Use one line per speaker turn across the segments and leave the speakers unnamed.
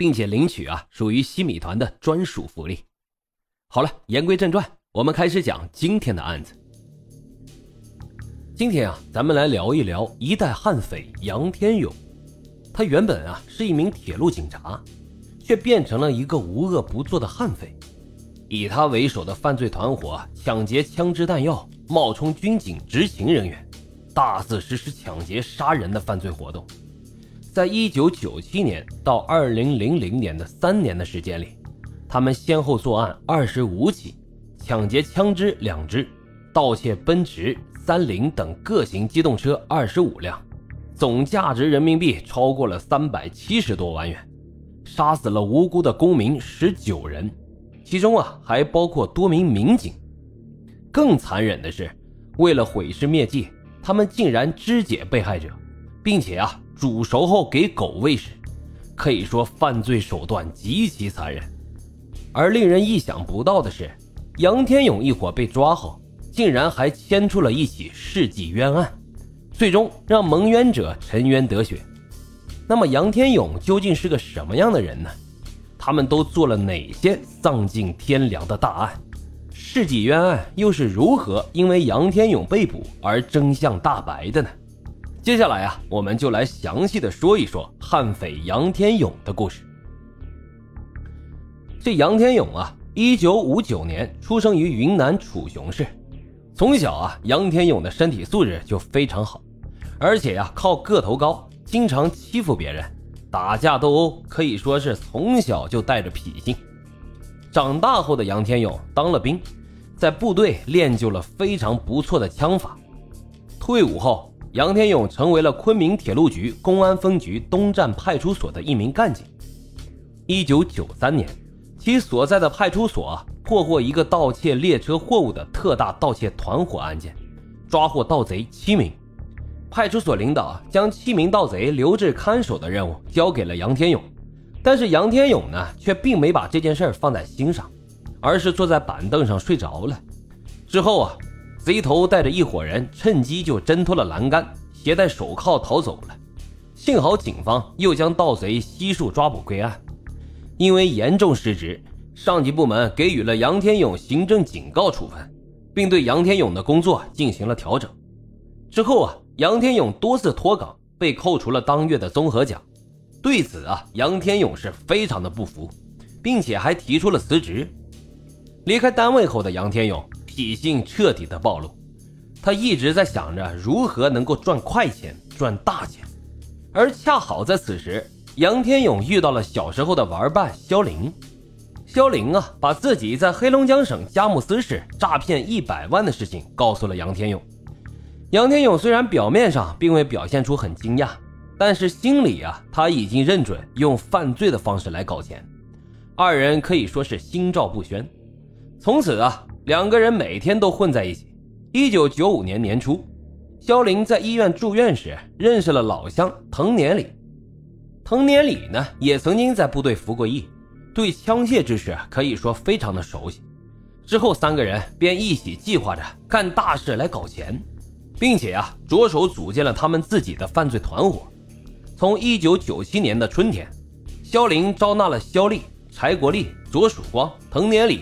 并且领取啊，属于西米团的专属福利。好了，言归正传，我们开始讲今天的案子。今天啊，咱们来聊一聊一代悍匪杨天勇。他原本啊是一名铁路警察，却变成了一个无恶不作的悍匪。以他为首的犯罪团伙抢劫枪支弹药，冒充军警执勤人员，大肆实施抢劫杀人的犯罪活动。在一九九七年到二零零零年的三年的时间里，他们先后作案二十五起，抢劫枪支两支，盗窃奔驰、三菱等各型机动车二十五辆，总价值人民币超过了三百七十多万元，杀死了无辜的公民十九人，其中啊还包括多名民警。更残忍的是，为了毁尸灭迹，他们竟然肢解被害者，并且啊。煮熟后给狗喂食，可以说犯罪手段极其残忍。而令人意想不到的是，杨天勇一伙被抓后，竟然还牵出了一起世纪冤案，最终让蒙冤者沉冤得雪。那么，杨天勇究竟是个什么样的人呢？他们都做了哪些丧尽天良的大案？世纪冤案又是如何因为杨天勇被捕而真相大白的呢？接下来啊，我们就来详细的说一说悍匪杨天勇的故事。这杨天勇啊，一九五九年出生于云南楚雄市。从小啊，杨天勇的身体素质就非常好，而且呀，靠个头高，经常欺负别人，打架斗殴，可以说是从小就带着脾性。长大后的杨天勇当了兵，在部队练就了非常不错的枪法。退伍后。杨天勇成为了昆明铁路局公安分局东站派出所的一名干警。一九九三年，其所在的派出所破获一个盗窃列车货物的特大盗窃团伙案件，抓获盗贼七名。派出所领导将七名盗贼留置看守的任务交给了杨天勇，但是杨天勇呢，却并没把这件事放在心上，而是坐在板凳上睡着了。之后啊。贼头带着一伙人趁机就挣脱了栏杆，携带手铐逃走了。幸好警方又将盗贼悉数抓捕归案。因为严重失职，上级部门给予了杨天勇行政警告处分，并对杨天勇的工作进行了调整。之后啊，杨天勇多次脱岗，被扣除了当月的综合奖。对此啊，杨天勇是非常的不服，并且还提出了辞职。离开单位后的杨天勇。脾性彻底的暴露，他一直在想着如何能够赚快钱、赚大钱，而恰好在此时，杨天勇遇到了小时候的玩伴肖林。肖林啊，把自己在黑龙江省佳木斯市诈骗一百万的事情告诉了杨天勇。杨天勇虽然表面上并未表现出很惊讶，但是心里啊，他已经认准用犯罪的方式来搞钱。二人可以说是心照不宣。从此啊。两个人每天都混在一起。一九九五年年初，肖林在医院住院时认识了老乡滕年礼。滕年礼呢，也曾经在部队服过役，对枪械知识可以说非常的熟悉。之后，三个人便一起计划着干大事来搞钱，并且啊，着手组建了他们自己的犯罪团伙。从一九九七年的春天，肖林招纳了肖丽、柴国立、左曙光、滕年礼。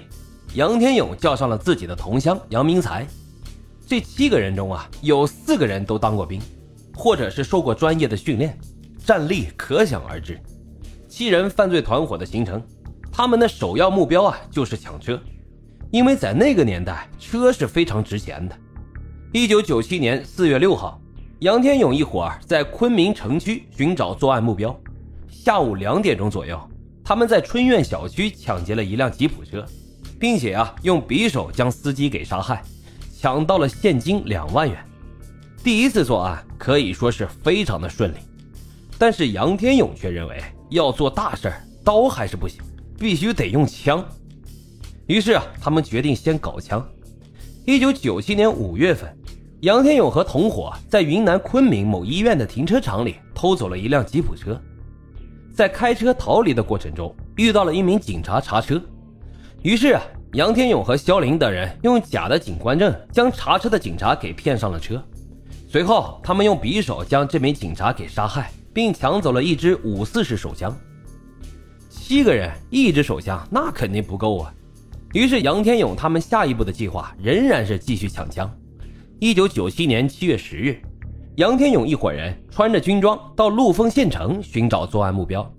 杨天勇叫上了自己的同乡杨明才，这七个人中啊，有四个人都当过兵，或者是受过专业的训练，战力可想而知。七人犯罪团伙的形成，他们的首要目标啊就是抢车，因为在那个年代，车是非常值钱的。一九九七年四月六号，杨天勇一伙儿在昆明城区寻找作案目标，下午两点钟左右，他们在春苑小区抢劫了一辆吉普车。并且啊，用匕首将司机给杀害，抢到了现金两万元。第一次作案可以说是非常的顺利，但是杨天勇却认为要做大事刀还是不行，必须得用枪。于是啊，他们决定先搞枪。一九九七年五月份，杨天勇和同伙在云南昆明某医院的停车场里偷走了一辆吉普车，在开车逃离的过程中遇到了一名警察查车，于是啊，杨天勇和肖林等人用假的警官证将查车的警察给骗上了车，随后他们用匕首将这名警察给杀害，并抢走了一支五四式手枪。七个人一支手枪那肯定不够啊。于是，杨天勇他们下一步的计划仍然是继续抢枪。一九九七年七月十日，杨天勇一伙人穿着军装到陆丰县城寻找作案目标。